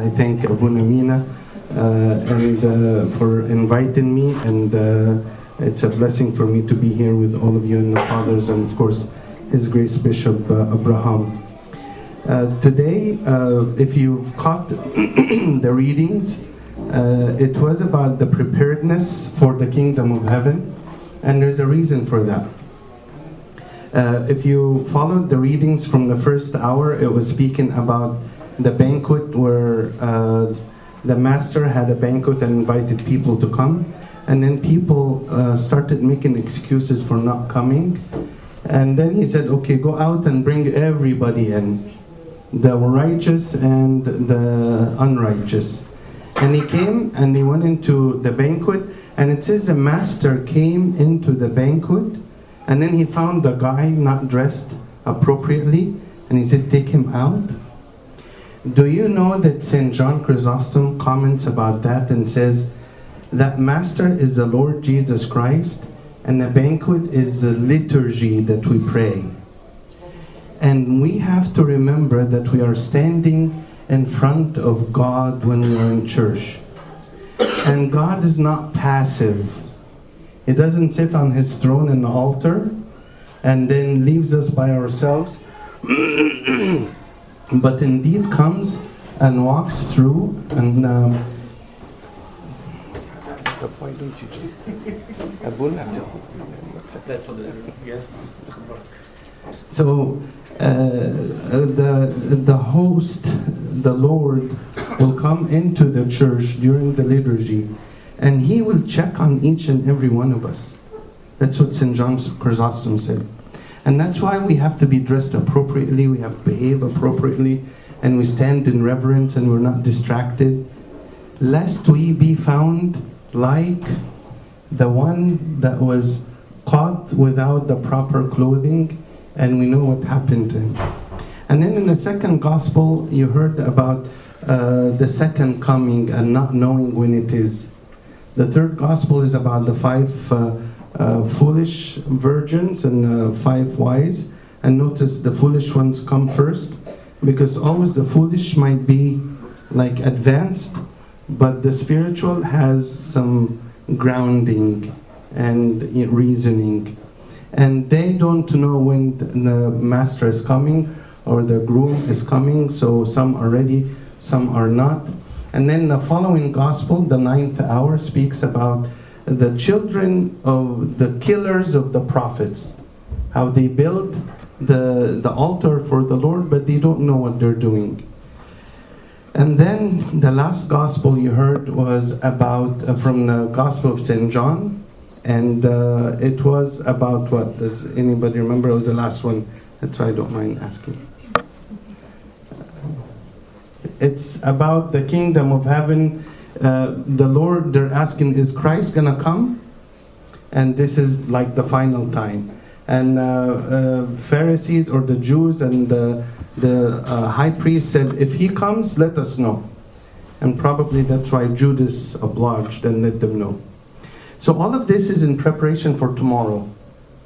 I thank Abouna Mina uh, and uh, for inviting me, and uh, it's a blessing for me to be here with all of you and the fathers, and of course, His Grace Bishop Abraham. Today, if you've caught the readings, uh, it was about the preparedness for the kingdom of heaven, and there's a reason for that. Uh, if you followed the readings from the first hour, it was speaking about the banquet where uh, the master had a banquet and invited people to come, and then people uh, started making excuses for not coming. And then he said, Okay, go out and bring everybody in the righteous and the unrighteous. And he came and he went into the banquet, and it says the master came into the banquet, and then he found the guy not dressed appropriately, and he said, Take him out. Do you know that St. John Chrysostom comments about that and says that master is the Lord Jesus Christ, and the banquet is the liturgy that we pray. And we have to remember that we are standing in front of God when we are in church. And God is not passive. He doesn't sit on his throne in the altar and then leaves us by ourselves, but indeed comes and walks through. And um, why don't you just. So uh, the the host, the Lord, will come into the church during the liturgy, and He will check on each and every one of us. That's what St. John Chrysostom said, and that's why we have to be dressed appropriately. We have to behave appropriately, and we stand in reverence, and we're not distracted, lest we be found like the one that was caught without the proper clothing and we know what happened to him. And then in the second gospel, you heard about uh, the second coming and not knowing when it is. The third gospel is about the five uh, foolish virgins and uh, five wise. And notice the foolish ones come first because always the foolish might be like advanced, but the spiritual has some grounding and reasoning and they don't know when the master is coming or the groom is coming so some are ready some are not and then the following gospel the ninth hour speaks about the children of the killers of the prophets how they build the, the altar for the lord but they don't know what they're doing and then the last gospel you heard was about uh, from the gospel of st john and uh, it was about what? Does anybody remember? It was the last one. That's why I don't mind asking. It's about the kingdom of heaven. Uh, the Lord, they're asking, is Christ gonna come? And this is like the final time. And uh, uh Pharisees or the Jews and the, the uh, high priest said, if he comes, let us know. And probably that's why Judas obliged and let them know. So all of this is in preparation for tomorrow.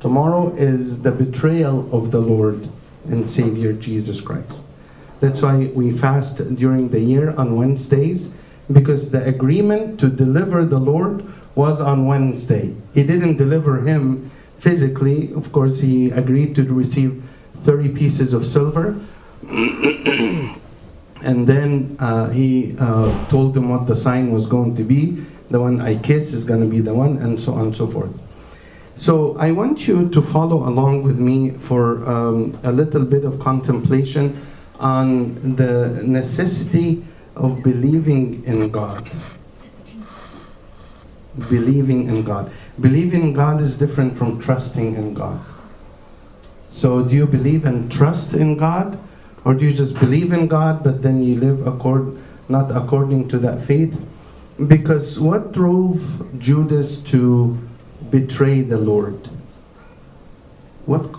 Tomorrow is the betrayal of the Lord and Savior Jesus Christ. That's why we fast during the year on Wednesdays because the agreement to deliver the Lord was on Wednesday. He didn't deliver him physically. Of course, he agreed to receive 30 pieces of silver. and then uh, he uh, told them what the sign was going to be the one I kiss is going to be the one, and so on and so forth. So I want you to follow along with me for um, a little bit of contemplation on the necessity of believing in God. Believing in God. Believing in God is different from trusting in God. So, do you believe and trust in God? Or do you just believe in God, but then you live accord, not according to that faith? Because what drove Judas to betray the Lord? What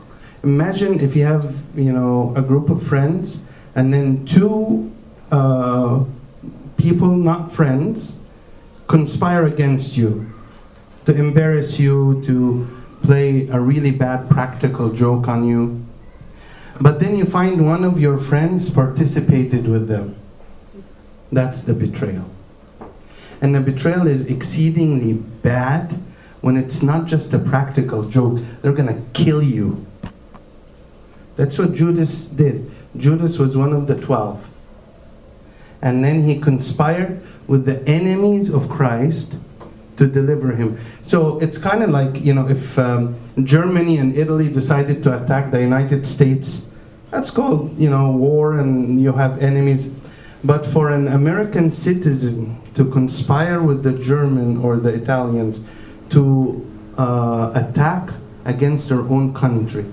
imagine if you have you know a group of friends and then two uh, people not friends conspire against you to embarrass you to play a really bad practical joke on you but then you find one of your friends participated with them That's the betrayal. And the betrayal is exceedingly bad when it's not just a practical joke. They're going to kill you. That's what Judas did. Judas was one of the twelve. And then he conspired with the enemies of Christ to deliver him. So it's kind of like, you know, if um, Germany and Italy decided to attack the United States, that's called, you know, war and you have enemies. But for an American citizen to conspire with the German or the Italians to uh, attack against their own country.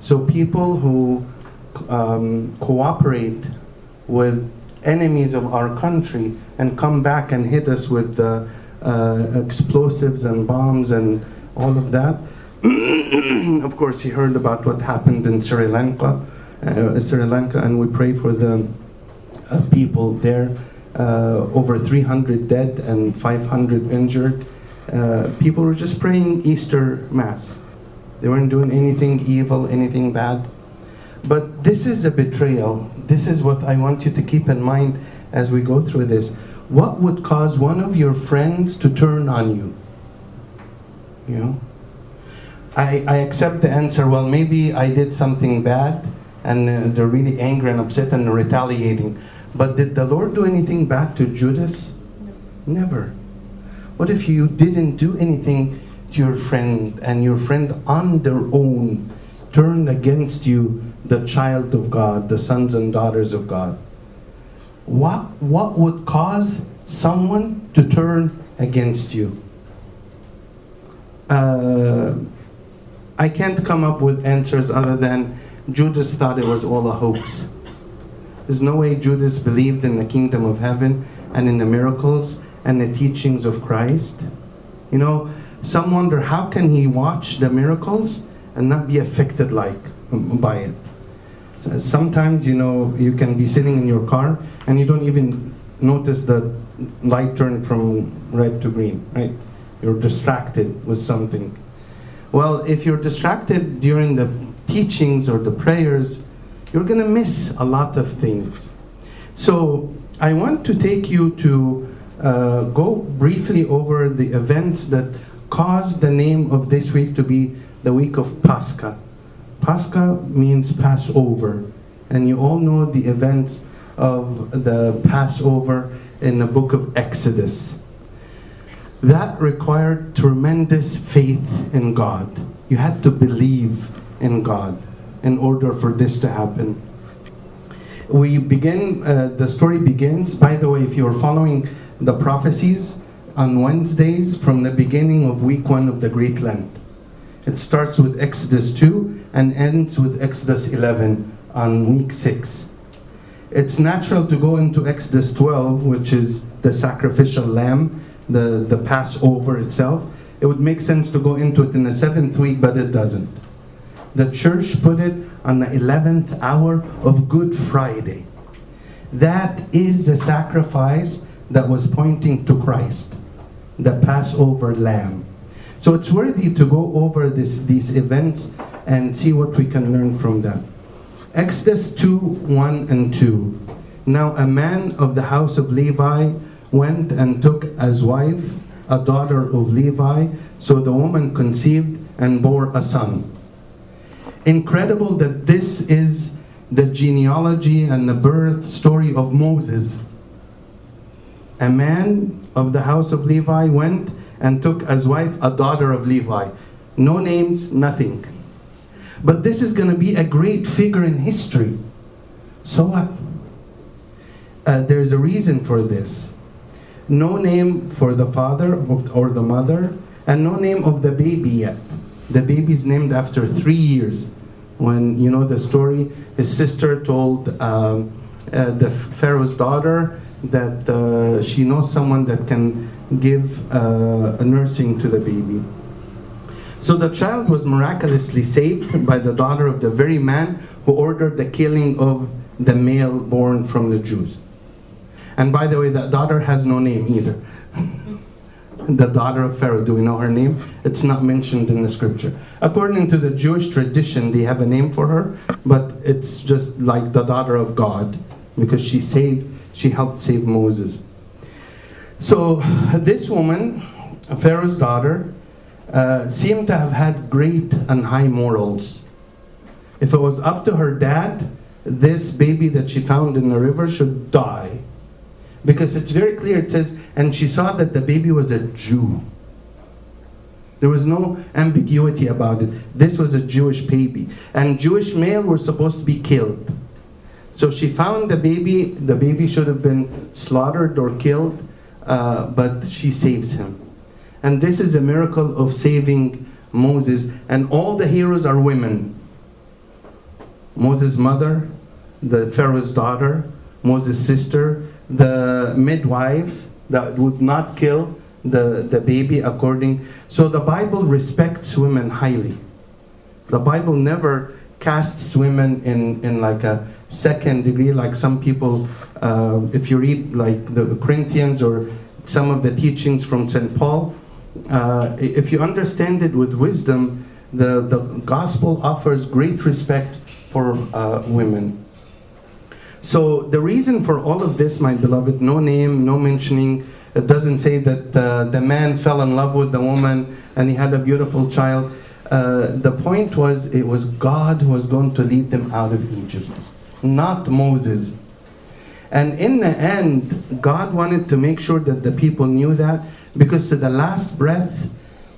So people who um, cooperate with enemies of our country and come back and hit us with uh, uh, explosives and bombs and all of that. of course, he heard about what happened in Sri Lanka, uh, Sri Lanka, and we pray for the uh, people there. Uh, over 300 dead and 500 injured. Uh, people were just praying Easter Mass. They weren't doing anything evil, anything bad. But this is a betrayal. This is what I want you to keep in mind as we go through this. What would cause one of your friends to turn on you? You know? I, I accept the answer, well, maybe I did something bad and uh, they're really angry and upset and retaliating. But did the Lord do anything bad to Judas? No. Never. What if you didn't do anything to your friend and your friend on their own turned against you, the child of God, the sons and daughters of God? What, what would cause someone to turn against you? Uh, I can't come up with answers other than Judas thought it was all a hoax. There's no way Judas believed in the kingdom of heaven and in the miracles and the teachings of Christ. You know, some wonder how can he watch the miracles and not be affected like by it. Sometimes, you know, you can be sitting in your car and you don't even notice the light turn from red to green, right? You're distracted with something. Well, if you're distracted during the teachings or the prayers, you're going to miss a lot of things. So, I want to take you to uh, go briefly over the events that caused the name of this week to be the week of Pascha. Pascha means Passover, and you all know the events of the Passover in the book of Exodus. That required tremendous faith in God. You had to believe in God in order for this to happen. We begin, uh, the story begins, by the way, if you're following the prophecies on Wednesdays from the beginning of week one of the Great Lent. It starts with Exodus 2 and ends with Exodus 11 on week 6. It's natural to go into Exodus 12, which is the sacrificial lamb, the, the Passover itself. It would make sense to go into it in the seventh week, but it doesn't. The church put it on the 11th hour of Good Friday. That is the sacrifice that was pointing to Christ, the Passover lamb. So it's worthy to go over this, these events and see what we can learn from them. Exodus 2 1 and 2. Now a man of the house of Levi went and took as wife a daughter of Levi, so the woman conceived and bore a son. Incredible that this is the genealogy and the birth story of Moses. A man of the house of Levi went and took as wife a daughter of Levi. No names, nothing. But this is going to be a great figure in history. So what? Uh, there's a reason for this. No name for the father or the mother, and no name of the baby yet. The baby's named after three years. When you know the story, his sister told um, uh, the Pharaoh's daughter that uh, she knows someone that can give uh, a nursing to the baby. So the child was miraculously saved by the daughter of the very man who ordered the killing of the male born from the Jews. And by the way, that daughter has no name either. the daughter of Pharaoh, do we know her name? It's not mentioned in the scripture. According to the Jewish tradition, they have a name for her, but it's just like the daughter of God. because she saved, she helped save Moses. So this woman, Pharaoh's daughter, uh, seemed to have had great and high morals. If it was up to her dad, this baby that she found in the river should die. Because it's very clear, it says, and she saw that the baby was a Jew. There was no ambiguity about it. This was a Jewish baby. And Jewish male were supposed to be killed. So she found the baby, the baby should have been slaughtered or killed, uh, but she saves him. And this is a miracle of saving Moses. And all the heroes are women. Moses' mother, the Pharaoh's daughter, Moses' sister, the midwives that would not kill the, the baby according. So the Bible respects women highly. The Bible never casts women in, in like a second degree, like some people, uh, if you read like the Corinthians or some of the teachings from St. Paul, uh, if you understand it with wisdom, the, the gospel offers great respect for uh, women. So the reason for all of this, my beloved, no name, no mentioning, it doesn't say that uh, the man fell in love with the woman and he had a beautiful child. Uh, the point was it was God who was going to lead them out of Egypt, not Moses. And in the end, God wanted to make sure that the people knew that because to the last breath,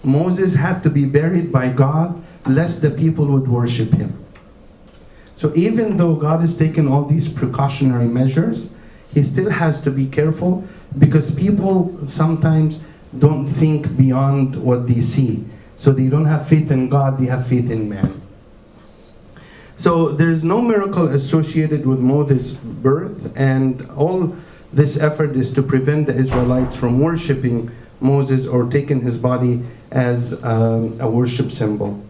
Moses had to be buried by God lest the people would worship him. So even though God has taken all these precautionary measures, he still has to be careful because people sometimes don't think beyond what they see. So they don't have faith in God, they have faith in man. So there's no miracle associated with Moses' birth, and all this effort is to prevent the Israelites from worshiping Moses or taking his body as um, a worship symbol.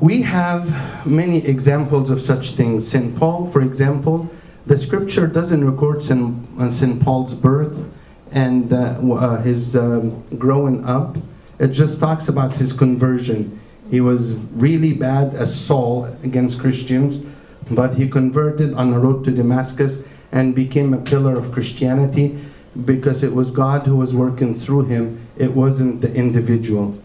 We have many examples of such things. St. Paul, for example, the scripture doesn't record St. Uh, Paul's birth and uh, uh, his um, growing up. It just talks about his conversion. He was really bad as Saul against Christians, but he converted on the road to Damascus and became a pillar of Christianity because it was God who was working through him, it wasn't the individual.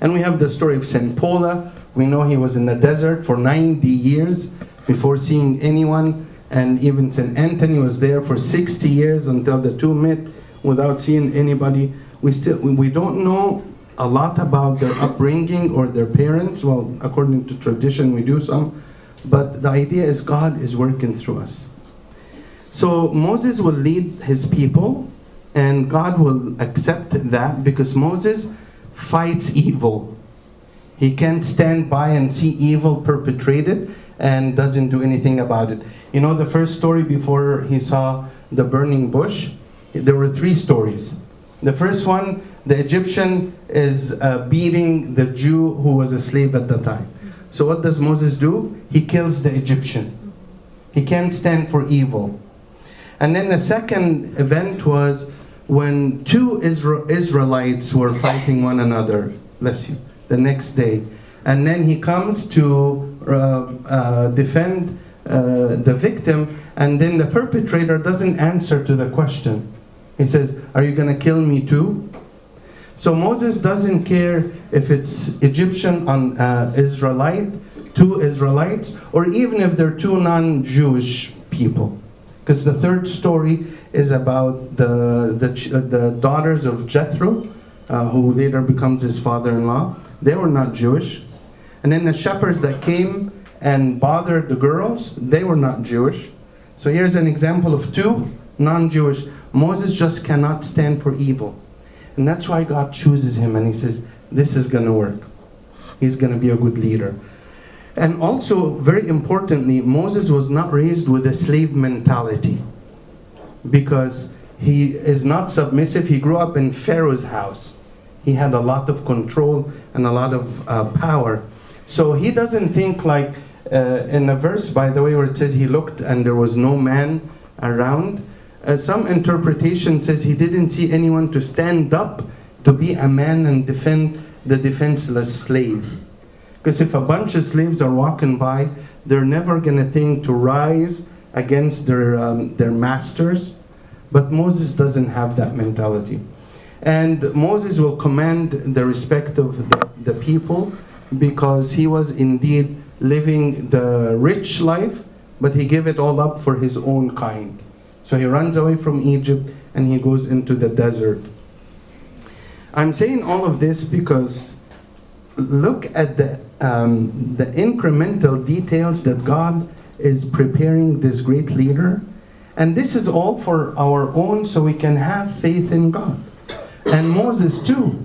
And we have the story of St. Paula. We know he was in the desert for 90 years before seeing anyone. And even St. Anthony was there for 60 years until the two met without seeing anybody. We still we don't know a lot about their upbringing or their parents. Well, according to tradition, we do some. But the idea is God is working through us. So Moses will lead his people, and God will accept that because Moses fights evil. He can't stand by and see evil perpetrated and doesn't do anything about it. You know, the first story before he saw the burning bush, there were three stories. The first one, the Egyptian is uh, beating the Jew who was a slave at the time. So, what does Moses do? He kills the Egyptian. He can't stand for evil. And then the second event was when two Israelites were fighting one another, bless you, the next day. And then he comes to uh, uh, defend uh, the victim, and then the perpetrator doesn't answer to the question. He says, Are you going to kill me too? So Moses doesn't care if it's Egyptian on uh, Israelite, two Israelites, or even if they're two non Jewish people. Because the third story is about the, the, the daughters of Jethro, uh, who later becomes his father in law. They were not Jewish. And then the shepherds that came and bothered the girls, they were not Jewish. So here's an example of two non Jewish. Moses just cannot stand for evil. And that's why God chooses him and he says, This is going to work. He's going to be a good leader. And also, very importantly, Moses was not raised with a slave mentality because he is not submissive. He grew up in Pharaoh's house. He had a lot of control and a lot of uh, power. So he doesn't think like uh, in a verse, by the way, where it says he looked and there was no man around. Uh, some interpretation says he didn't see anyone to stand up to be a man and defend the defenseless slave. Because if a bunch of slaves are walking by, they're never going to think to rise against their, um, their masters. But Moses doesn't have that mentality. And Moses will command the respect of the, the people because he was indeed living the rich life, but he gave it all up for his own kind. So he runs away from Egypt and he goes into the desert. I'm saying all of this because look at the, um, the incremental details that God is preparing this great leader. And this is all for our own so we can have faith in God. And Moses too.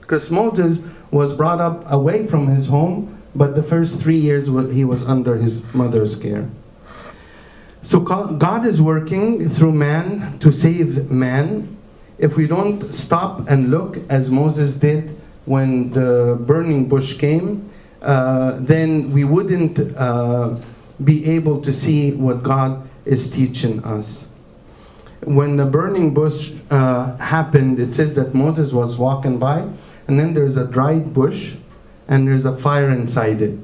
Because Moses was brought up away from his home, but the first three years he was under his mother's care. So God is working through man to save man. If we don't stop and look as Moses did when the burning bush came, uh, then we wouldn't uh, be able to see what God is teaching us. When the burning bush uh, happened, it says that Moses was walking by, and then there's a dried bush, and there's a fire inside it.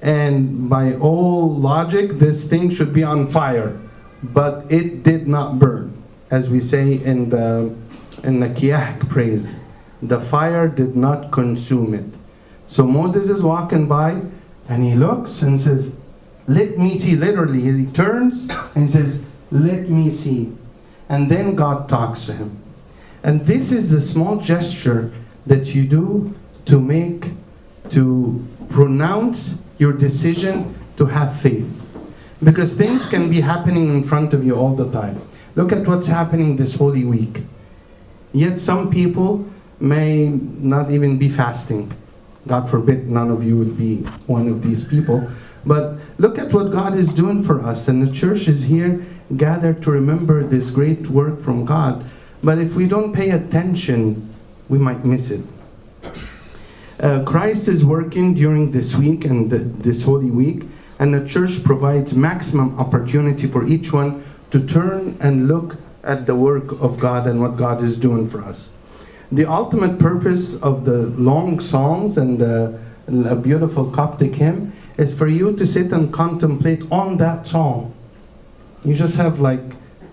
And by all logic, this thing should be on fire, but it did not burn, as we say in the in the Kiahk praise. The fire did not consume it. So Moses is walking by, and he looks and says, let me see. Literally, he turns and says, Let me see. And then God talks to him. And this is the small gesture that you do to make, to pronounce your decision to have faith. Because things can be happening in front of you all the time. Look at what's happening this Holy Week. Yet some people may not even be fasting. God forbid none of you would be one of these people. But look at what God is doing for us, and the church is here gathered to remember this great work from God. But if we don't pay attention, we might miss it. Uh, Christ is working during this week and the, this Holy Week, and the church provides maximum opportunity for each one to turn and look at the work of God and what God is doing for us. The ultimate purpose of the long songs and the, a beautiful Coptic hymn is for you to sit and contemplate on that song. You just have like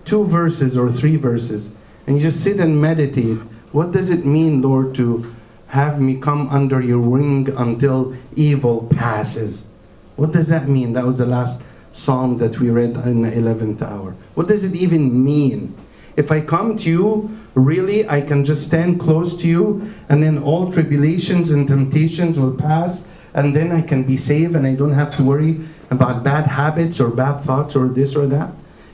two verses or three verses, and you just sit and meditate. What does it mean, Lord, to have me come under your wing until evil passes? What does that mean? That was the last psalm that we read in the 11th hour. What does it even mean? If I come to you, really, I can just stand close to you, and then all tribulations and temptations will pass, and then I can be saved and I don't have to worry about bad habits or bad thoughts or this or that?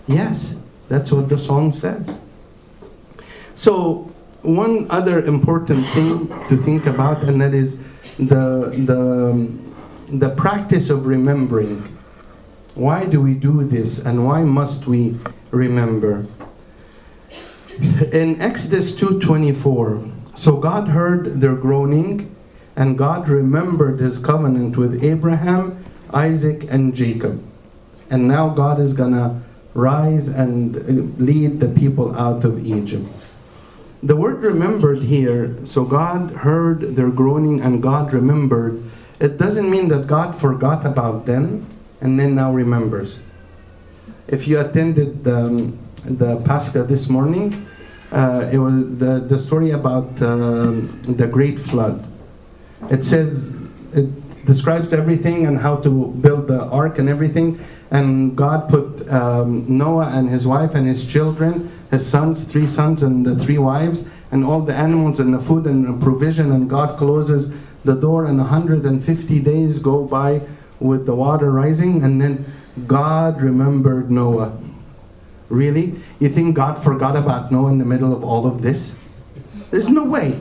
Yes, that's what the song says. So, one other important thing to think about, and that is the, the, the practice of remembering. Why do we do this and why must we remember? In Exodus 2:24, so God heard their groaning and God remembered his covenant with Abraham, Isaac, and Jacob. And now God is to rise and lead the people out of Egypt. The word remembered here, so God heard their groaning and God remembered. It doesn't mean that God forgot about them and then now remembers. If you attended the, the Pascha this morning, uh, it was the, the story about uh, the great flood it says, it describes everything and how to build the ark and everything. And God put um, Noah and his wife and his children, his sons, three sons and the three wives, and all the animals and the food and the provision. And God closes the door, and 150 days go by with the water rising. And then God remembered Noah. Really? You think God forgot about Noah in the middle of all of this? There's no way.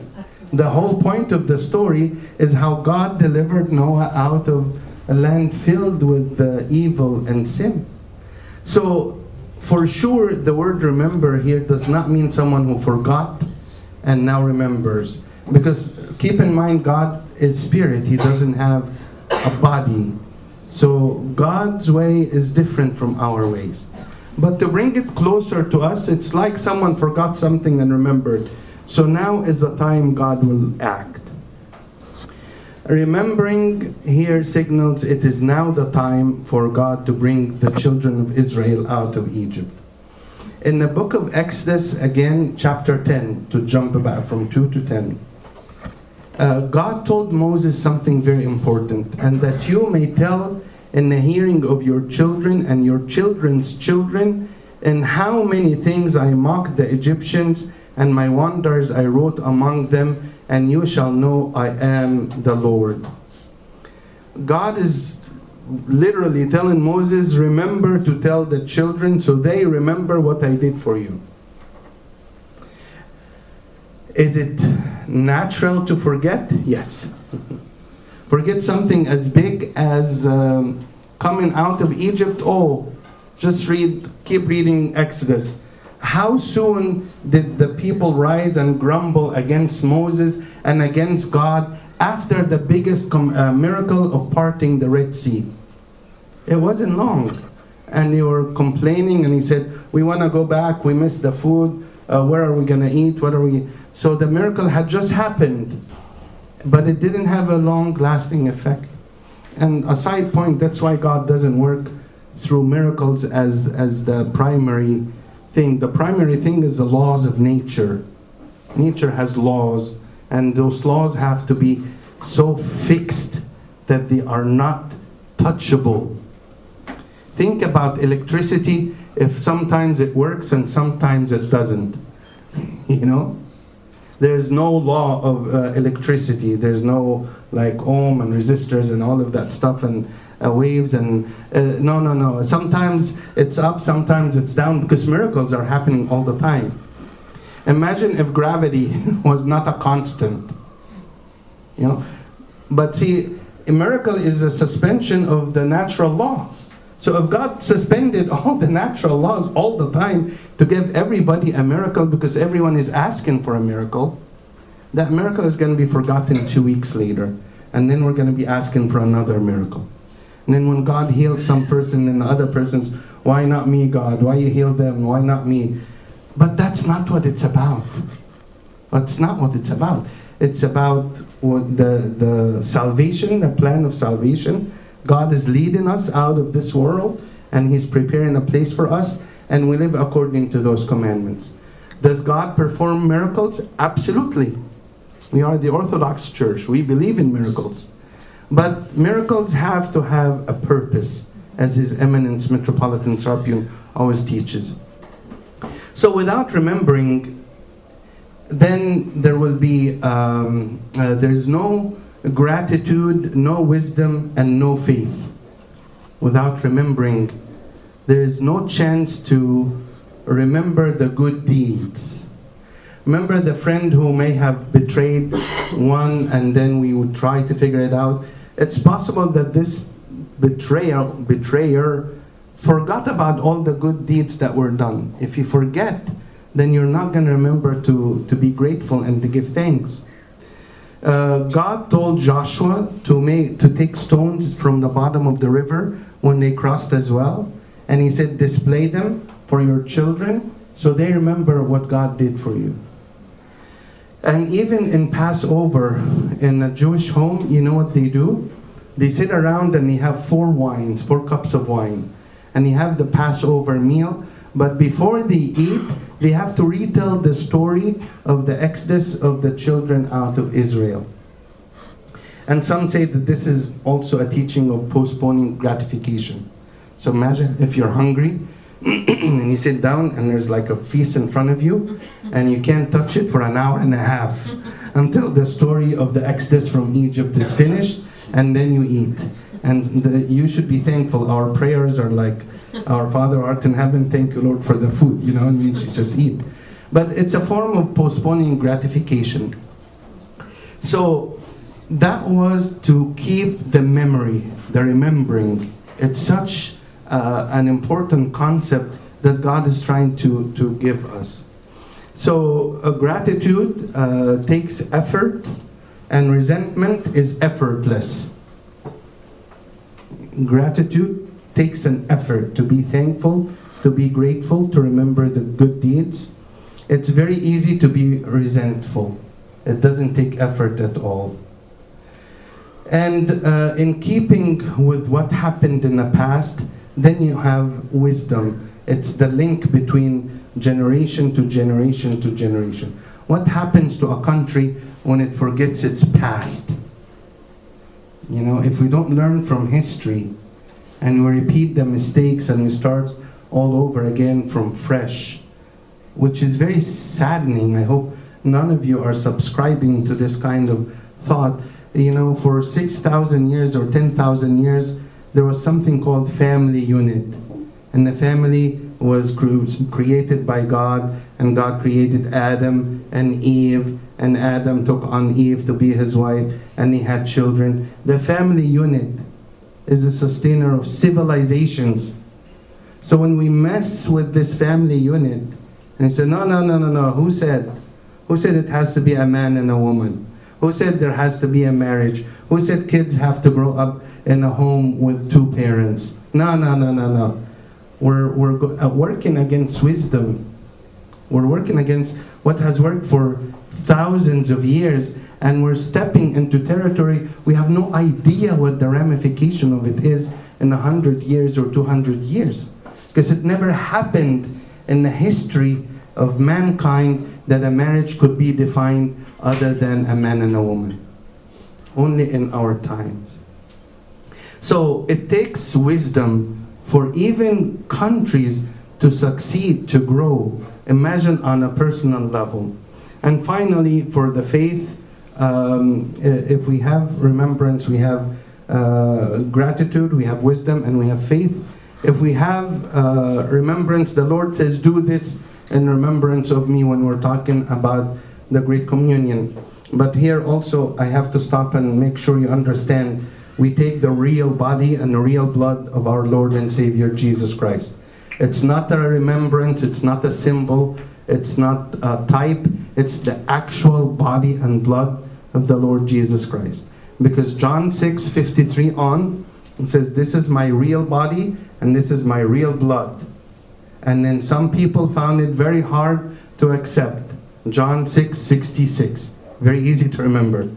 The whole point of the story is how God delivered Noah out of a land filled with uh, evil and sin. So, for sure, the word remember here does not mean someone who forgot and now remembers. Because keep in mind, God is spirit, He doesn't have a body. So, God's way is different from our ways. But to bring it closer to us, it's like someone forgot something and remembered. So now is the time God will act. Remembering here signals it is now the time for God to bring the children of Israel out of Egypt. In the book of Exodus, again, chapter 10, to jump back from 2 to 10, uh, God told Moses something very important, and that you may tell in the hearing of your children and your children's children, in how many things I mocked the Egyptians, and my wonders I wrote among them, and you shall know I am the Lord. God is literally telling Moses, Remember to tell the children so they remember what I did for you. Is it natural to forget? Yes. forget something as big as um, coming out of Egypt? Oh, just read, keep reading Exodus. How soon did the people rise and grumble against Moses and against God after the biggest uh, miracle of parting the Red Sea? It wasn't long. And they were complaining, and he said, We want to go back, we miss the food, uh, where are we going to eat? What are we. So the miracle had just happened, but it didn't have a long lasting effect. And a side point, that's why God doesn't work through miracles as, as the primary thing. The primary thing is the laws of nature. Nature has laws, and those laws have to be so fixed that they are not touchable. Think about electricity if sometimes it works and sometimes it doesn't. You know? There's no law of uh, electricity. There's no like ohm and resistors and all of that stuff and waves and uh, no, no, no. Sometimes it's up, sometimes it's down because miracles are happening all the time. Imagine if gravity was not a constant. You know, but see, a miracle is a suspension of the natural law. So if God suspended all the natural laws all the time to give everybody a miracle because everyone is asking for a miracle, that miracle is going to be forgotten two weeks later. And then we're going to be asking for another miracle. And then when God heals some person and the other person's, why not me, God? Why you heal them? Why not me? But that's not what it's about. That's not what it's about. It's about the, the salvation, the plan of salvation. God is leading us out of this world and He's preparing a place for us, and we live according to those commandments. Does God perform miracles? Absolutely. We are the Orthodox Church. We believe in miracles. But miracles have to have a purpose, as His Eminence Metropolitan Serapion always teaches. So without remembering, then there will be, um, uh, there's no gratitude, no wisdom, and no faith. Without remembering, there is no chance to remember the good deeds. Remember the friend who may have betrayed one and then we would try to figure it out? It's possible that this betrayer, betrayer forgot about all the good deeds that were done. If you forget, then you're not going to remember to, to be grateful and to give thanks. Uh, God told Joshua to make to take stones from the bottom of the river when they crossed as well, and he said, "Display them for your children, so they remember what God did for you." And even in Passover, in a Jewish home, you know what they do? They sit around and they have four wines, four cups of wine, and they have the Passover meal. But before they eat, they have to retell the story of the exodus of the children out of Israel. And some say that this is also a teaching of postponing gratification. So imagine if you're hungry and you sit down and there's like a feast in front of you and you can't touch it for an hour and a half until the story of the exodus from Egypt is finished and then you eat. And the, you should be thankful. Our prayers are like, Our Father art in heaven, thank you, Lord, for the food. You know, and you just eat. But it's a form of postponing gratification. So that was to keep the memory, the remembering. It's such uh, an important concept that God is trying to, to give us. So uh, gratitude uh, takes effort, and resentment is effortless. Gratitude takes an effort to be thankful, to be grateful, to remember the good deeds. It's very easy to be resentful. It doesn't take effort at all. And uh, in keeping with what happened in the past, then you have wisdom. It's the link between generation to generation to generation. What happens to a country when it forgets its past? You know, if we don't learn from history and we repeat the mistakes and we start all over again from fresh, which is very saddening. I hope none of you are subscribing to this kind of thought. You know, for 6,000 years or 10,000 years, there was something called family unit. And the family was created by God, and God created Adam and Eve, and Adam took on Eve to be his wife, and he had children. The family unit is a sustainer of civilizations. So when we mess with this family unit, and we say, no, no, no, no, no, who said? Who said it has to be a man and a woman? Who said there has to be a marriage? Who said kids have to grow up in a home with two parents? No, no, no, no, no. We're, we're uh, working against wisdom. We're working against what has worked for thousands of years, and we're stepping into territory we have no idea what the ramification of it is in 100 years or 200 years. Because it never happened in the history of mankind that a marriage could be defined other than a man and a woman. Only in our times. So it takes wisdom for even countries to succeed, to grow. Imagine on a personal level. And finally, for the faith, um, if we have remembrance, we have uh, gratitude, we have wisdom, and we have faith. If we have uh, remembrance, the Lord says, Do this in remembrance of me when we're talking about the Great Communion. But here also, I have to stop and make sure you understand we take the real body and the real blood of our Lord and Savior Jesus Christ. It's not a remembrance, it's not a symbol, it's not a type, it's the actual body and blood of the Lord Jesus Christ. Because John 6 53 on, says, This is my real body and this is my real blood. And then some people found it very hard to accept. John 6 66. Very easy to remember.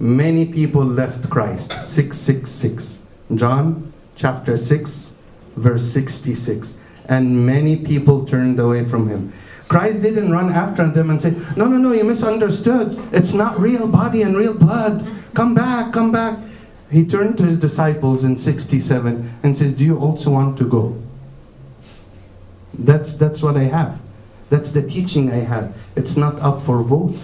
Many people left Christ. 666. John chapter 6, verse 66. And many people turned away from him. Christ didn't run after them and say, No, no, no, you misunderstood. It's not real body and real blood. Come back, come back. He turned to his disciples in 67 and says, Do you also want to go? That's, that's what I have. That's the teaching I have. It's not up for vote.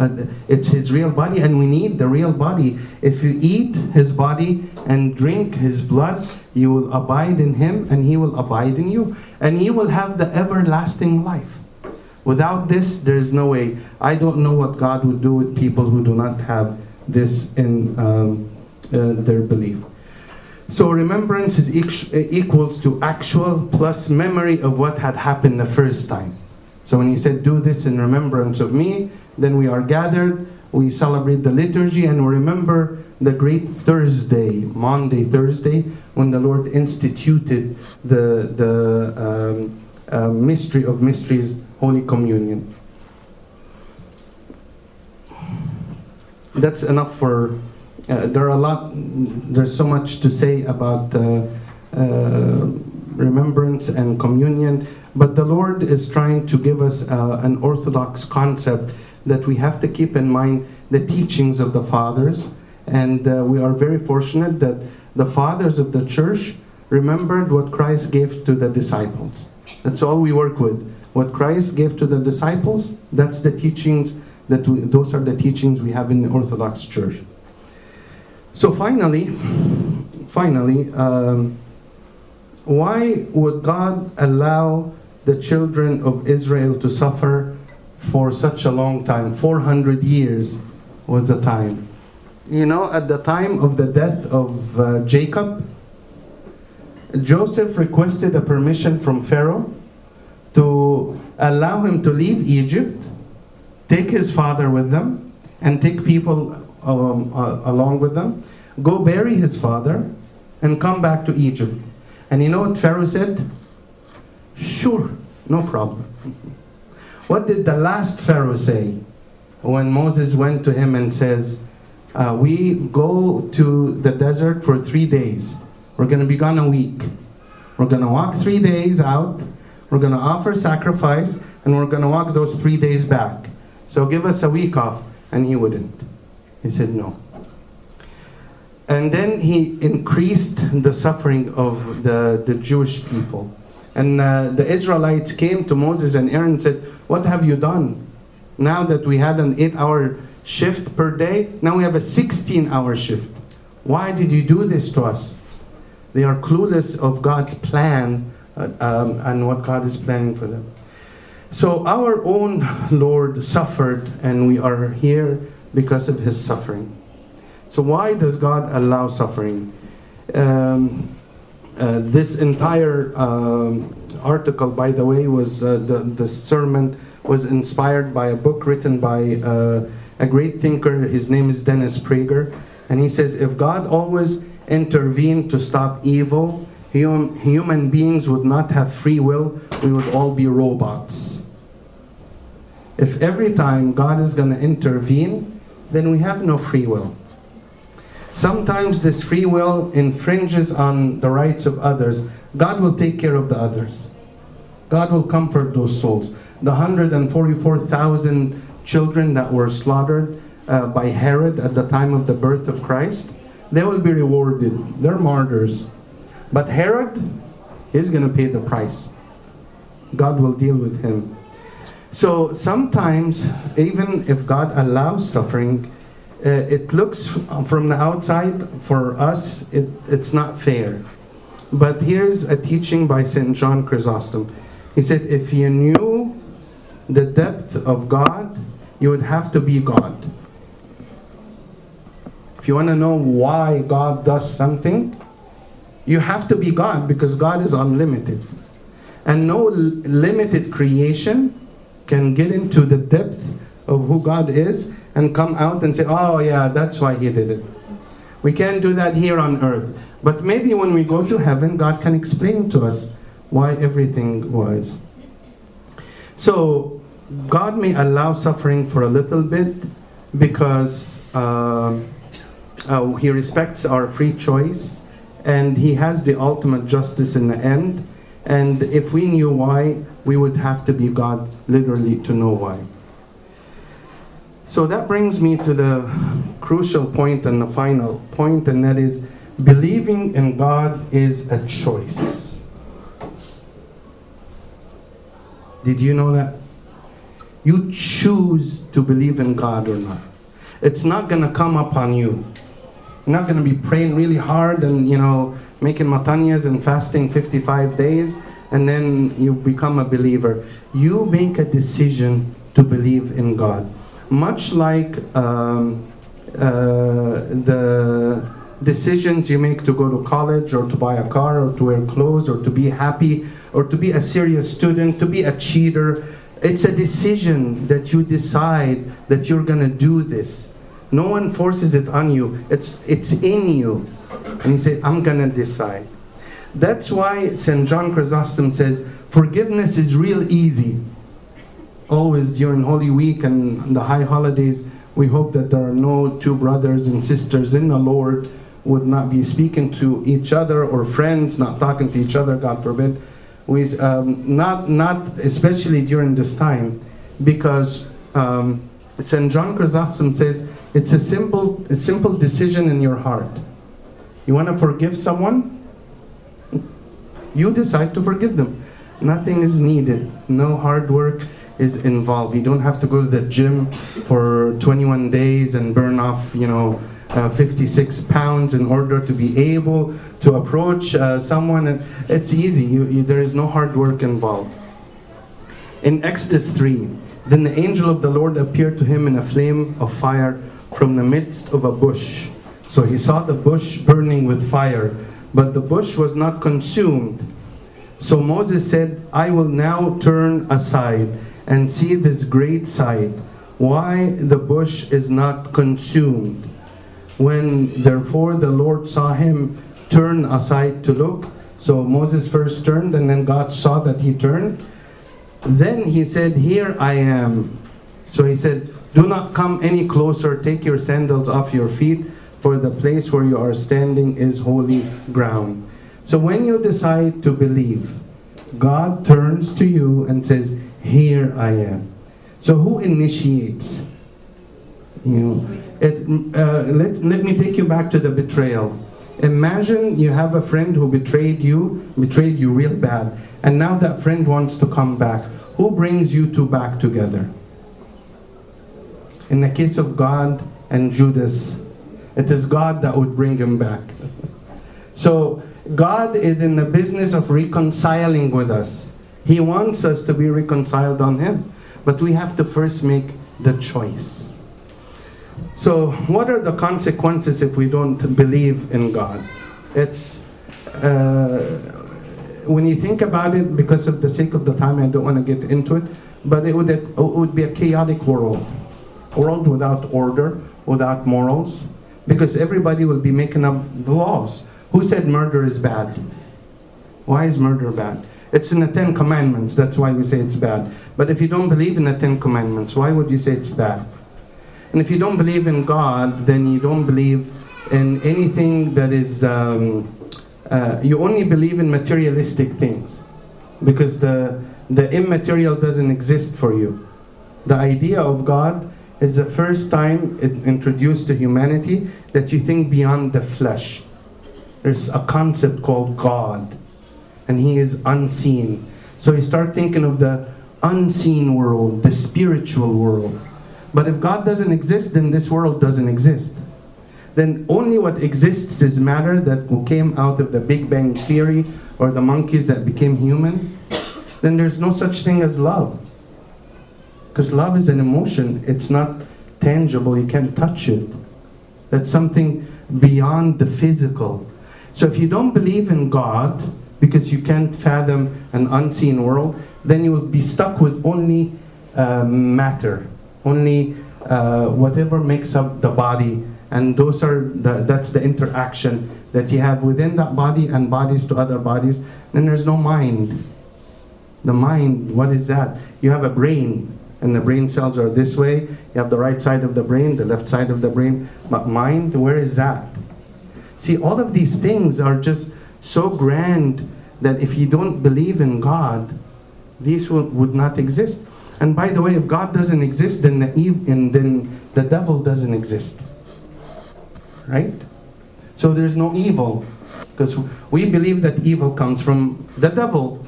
Uh, it's his real body, and we need the real body. If you eat his body and drink his blood, you will abide in him, and he will abide in you, and you will have the everlasting life. Without this, there is no way. I don't know what God would do with people who do not have this in um, uh, their belief. So remembrance is equals to actual plus memory of what had happened the first time. So when he said, Do this in remembrance of me, then we are gathered, we celebrate the liturgy, and we remember the great Thursday, Monday, Thursday, when the Lord instituted the, the um, uh, mystery of mysteries, Holy Communion. That's enough for uh, there are a lot, there's so much to say about uh, uh, remembrance and communion, but the Lord is trying to give us uh, an orthodox concept that we have to keep in mind the teachings of the fathers. And uh, we are very fortunate that the fathers of the church remembered what Christ gave to the disciples. That's all we work with. What Christ gave to the disciples, that's the teachings that we, those are the teachings we have in the Orthodox Church. So finally, finally, um, why would God allow the children of Israel to suffer for such a long time? 400 years was the time. You know, at the time of the death of uh, Jacob, Joseph requested a permission from Pharaoh to allow him to leave Egypt, take his father with them, and take people um, uh, along with them, go bury his father, and come back to Egypt. And you know what Pharaoh said? Sure, no problem. what did the last Pharaoh say when Moses went to him and says, Uh, we go to the desert for three days. We're going to be gone a week. We're going to walk three days out. We're going to offer sacrifice, and we're going to walk those three days back. So give us a week off. And he wouldn't. He said no. And then he increased the suffering of the, the Jewish people. And uh, the Israelites came to Moses and Aaron and said, What have you done? Now that we had an eight hour shift per day, now we have a 16 hour shift. Why did you do this to us? They are clueless of God's plan uh, um, and what God is planning for them. So our own Lord suffered, and we are here because of his suffering. So, why does God allow suffering? Um, this entire um, article, by the way, was uh, the, the sermon was inspired by a book written by uh, a great thinker. His name is Dennis Prager. And he says if God always intervened to stop evil, hum, human beings would not have free will, we would all be robots. If every time God is going to intervene, then we have no free will. Sometimes this free will infringes on the rights of others. God will take care of the others. God will comfort those souls. The 144,000 children that were slaughtered uh, by Herod at the time of the birth of Christ, they will be rewarded. They're martyrs. But Herod is going to pay the price. God will deal with him. So sometimes, even if God allows suffering, Uh, it looks from the outside for us, it, it's not fair. But here's a teaching by St. John Chrysostom. He said, If you knew the depth of God, you would have to be God. If you want to know why God does something, you have to be God because God is unlimited. And no limited creation can get into the depth of who God is and come out and say, oh, yeah, that's why He did it. We can't do that here on earth. But maybe when we go to heaven, God can explain to us why everything was. So, God may allow suffering for a little bit because uh, uh, He respects our free choice and He has the ultimate justice in the end. And if we knew why, we would have to be God literally to know why. So that brings me to the crucial point and the final point, and that is believing in God is a choice. Did you know that? You choose to believe in God or not. It's not going to come upon you. You're not going to be praying really hard and, you know, making metanias and fasting 55 days and then you become a believer. You make a decision to believe in God. Much like um, uh, the decisions you make to go to college or to buy a car or to wear clothes or to be happy or to be a serious student, to be a cheater. It's a decision that you decide that you're going to do this. No one forces it on you. It's, it's in you. And you say, I'm going to decide. That's why St. John Chrysostom says, forgiveness is real easy. Always during Holy Week and the high holidays, we hope that there are no two brothers and sisters in the Lord would not be speaking to each other or friends, not talking to each other, God forbid. We, um, not, not especially during this time, because um, St. John Chrysostom says it's a simple, a simple decision in your heart. You want to forgive someone? You decide to forgive them. Nothing is needed. No hard work is involved. You don't have to go to the gym for 21 days and burn off, you know, uh, 56 pounds in order to be able to approach uh, someone. It's easy. You, you, there is no hard work involved. In Exodus 3, then the angel of the Lord appeared to him in a flame of fire from the midst of a bush. So he saw the bush burning with fire but the bush was not consumed. So Moses said, I will now turn aside and see this great sight, why the bush is not consumed. When therefore the Lord saw him turn aside to look, so Moses first turned, and then God saw that he turned. Then he said, Here I am. So he said, Do not come any closer. Take your sandals off your feet, for the place where you are standing is holy ground. So when you decide to believe, God turns to you and says, Here I am. So who initiates? You know, it, uh, let, let me take you back to the betrayal. Imagine you have a friend who betrayed you, betrayed you real bad, and now that friend wants to come back. Who brings you two back together? In the case of God and Judas, it is God that would bring him back. So God is in the business of reconciling with us. He wants us to be reconciled on Him. But we have to first make the choice. So, what are the consequences if we don't believe in God? It's uh, when you think about it, because of the sake of the time, I don't want to get into it, but it would, it would be a chaotic world. World without order, without morals, because everybody will be making up the laws. Who said murder is bad? Why is murder bad? It's in the Ten Commandments, that's why we say it's bad. But if you don't believe in the Ten Commandments, why would you say it's bad? And if you don't believe in God, then you don't believe in anything that is, um, uh, you only believe in materialistic things. Because the, the immaterial doesn't exist for you. The idea of God is the first time it introduced to humanity that you think beyond the flesh. There's a concept called God, and He is unseen. So you start thinking of the unseen world, the spiritual world. But if God doesn't exist, then this world doesn't exist. Then only what exists is matter that came out of the Big Bang Theory or the monkeys that became human. Then there's no such thing as love. Because love is an emotion, it's not tangible, you can't touch it. That's something beyond the physical. So if you don't believe in God, because you can't fathom an unseen world, then you will be stuck with only uh, matter, only uh, whatever makes up the body, and those are the, that's the interaction that you have within that body and bodies to other bodies. Then there's no mind. The mind, what is that? You have a brain, and the brain cells are this way. You have the right side of the brain, the left side of the brain, but mind, where is that? See, all of these things are just so grand that if you don't believe in God, these will, would not exist. And by the way, if God doesn't exist, then the, and then the devil doesn't exist. Right? So there's no evil. Because we believe that evil comes from the devil.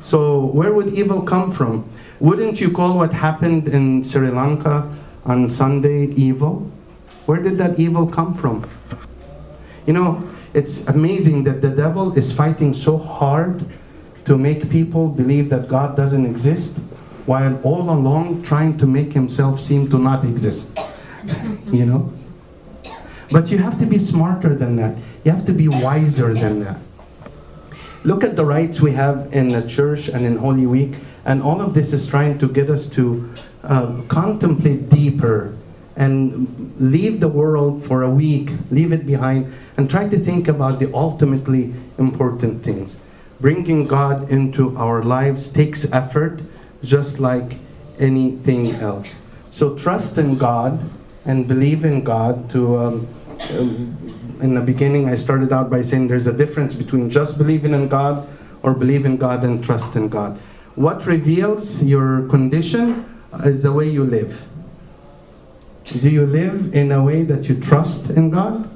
So where would evil come from? Wouldn't you call what happened in Sri Lanka on Sunday evil? Where did that evil come from? You know, it's amazing that the devil is fighting so hard to make people believe that God doesn't exist, while all along trying to make himself seem to not exist. you know? But you have to be smarter than that. You have to be wiser than that. Look at the rites we have in the church and in Holy Week, and all of this is trying to get us to uh, contemplate deeper and leave the world for a week, leave it behind, and try to think about the ultimately important things. Bringing God into our lives takes effort, just like anything else. So trust in God and believe in God. To um, um, in the beginning, I started out by saying there's a difference between just believing in God or believe in God and trust in God. What reveals your condition is the way you live. Do you live in a way that you trust in God?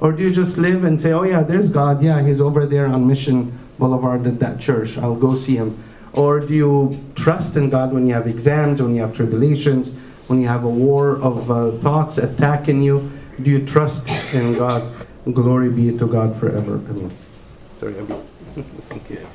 Or do you just live and say, oh yeah, there's God, yeah, he's over there on Mission Boulevard at that church, I'll go see him. Or do you trust in God when you have exams, when you have tribulations, when you have a war of uh, thoughts attacking you? Do you trust in God? Glory be to God forever. Amen. Sorry, Abby. Thank you.